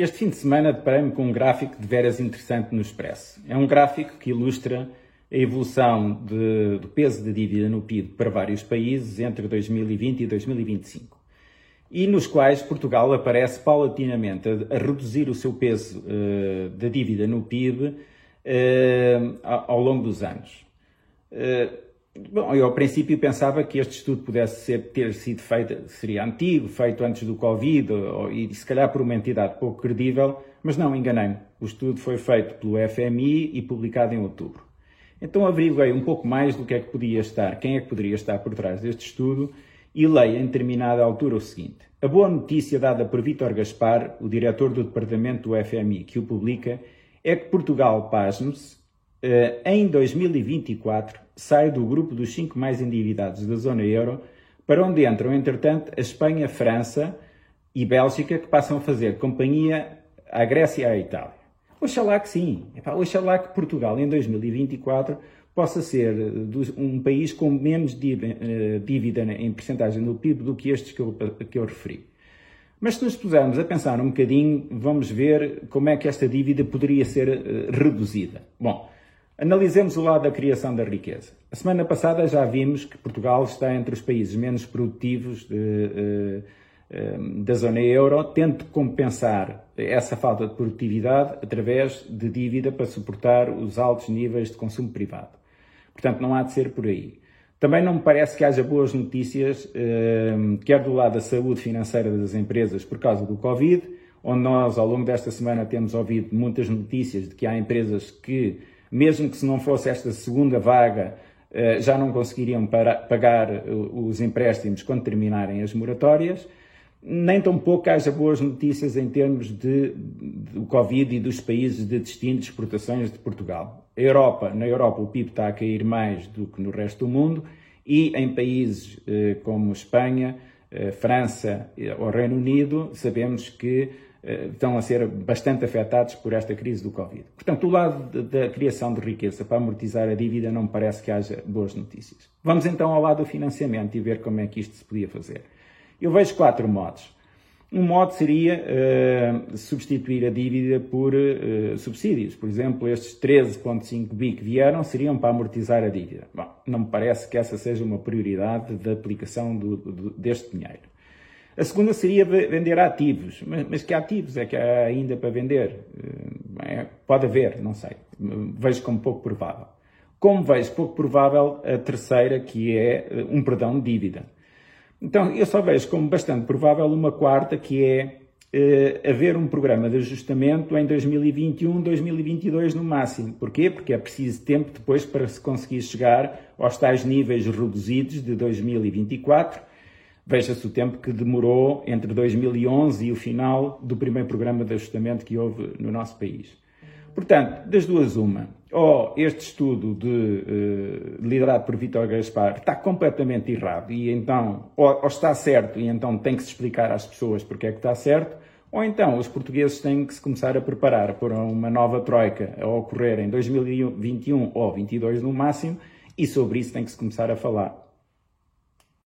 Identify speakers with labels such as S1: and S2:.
S1: Este fim de semana deparei-me com um gráfico de veras interessante no Expresso. É um gráfico que ilustra a evolução de, do peso da dívida no PIB para vários países entre 2020 e 2025 e nos quais Portugal aparece paulatinamente a, a reduzir o seu peso uh, da dívida no PIB uh, ao, ao, longo dos anos. Uh, Bom, eu ao princípio pensava que este estudo pudesse ser, ter sido feito, seria antigo, feito antes do Covid, ou, e se calhar por uma entidade pouco credível, mas não, enganei-me. O estudo foi feito pelo FMI e publicado em outubro. Então averiguei um pouco mais do que é que podia estar, quem é que poderia estar por trás deste estudo, e leio em determinada altura o seguinte. A boa notícia dada por Vítor Gaspar, o diretor do departamento do FMI, que o publica, é que Portugal, pasme-se, em 2024 sai do grupo dos cinco mais endividados da zona euro, para onde entram, entretanto, a Espanha, França e Bélgica, que passam a fazer companhia à Grécia e à Itália. Oxalá que sim. Oxalá que Portugal, em 2024, possa ser eh, um país com menos eh, dívida em percentagem do PIB do que estes que eu, que eu referi. Mas se nos pusermos a pensar um bocadinho, vamos ver como é que esta dívida poderia ser reduzida. Bom, Analisemos o lado da criação da riqueza. A semana passada já vimos que Portugal está entre os países menos produtivos de, de, eh, de, da zona euro, tendo compensar essa falta de produtividade através de dívida para suportar os altos níveis de consumo privado. Portanto, não há de ser por aí. Também não me parece que haja boas notícias, eh, quer do lado da saúde financeira das empresas por causa do Covid, onde nós, ao longo desta semana, temos ouvido muitas notícias de que há empresas que mesmo que se não fosse esta segunda vaga, eh, já não conseguiriam pagar eh, os empréstimos quando terminarem as moratórias, nem tampouco haja boas notícias em termos de, do Covid e dos países de destino de exportações de Portugal. Europa, na Europa o PIB está a cair mais do que no resto do mundo e em países eh, como Espanha, França ou Reino Unido, sabemos que estão a ser bastante afetados por esta crise do Covid. Portanto, do lado da criação de riqueza para amortizar a dívida, não me parece que haja boas notícias. Vamos então ao lado do financiamento e ver como é que isto se podia fazer. Eu vejo quatro modos. Um modo seria uh, substituir a dívida por uh, subsídios. Por exemplo, estes 13,5 bi que vieram seriam para amortizar a dívida. Bom, não me parece que essa seja uma prioridade da aplicação do, do, deste dinheiro. A segunda seria vender ativos. Mas, mas, que ativos é que há ainda para vender? É, pode haver, não sei. Vejo como pouco provável. Como vejo pouco provável a terceira, que é eh, um perdão de dívida. Então, eu só vejo como bastante provável uma quarta, que é eh, haver um programa de ajustamento em 2021, 2022 no máximo. Porquê? Porque é preciso tempo depois para se conseguir chegar aos tais níveis reduzidos de 2024 Veja-se o tempo que demorou entre 2011 e o final do primeiro programa de ajustamento que houve no nosso país. Portanto, das duas, uma. Ou este estudo de, uh, liderado por Vítor Gaspar está completamente errado e então, ou, ou, está certo e então tem que se explicar às pessoas porque é que está certo, ou então os portugueses têm que se começar a preparar para uma nova troika a ocorrer em 2021 ou 2022 no máximo e sobre isso tem que se começar a falar.